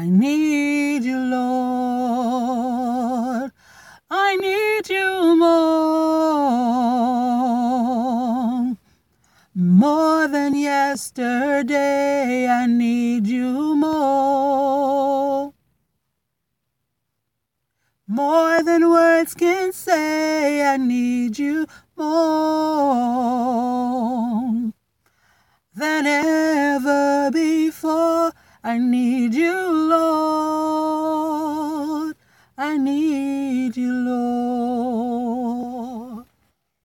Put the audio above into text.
I need you, Lord. I need you more. More than yesterday, I need you more. More than words can say, I need you more than ever I need you, Lord.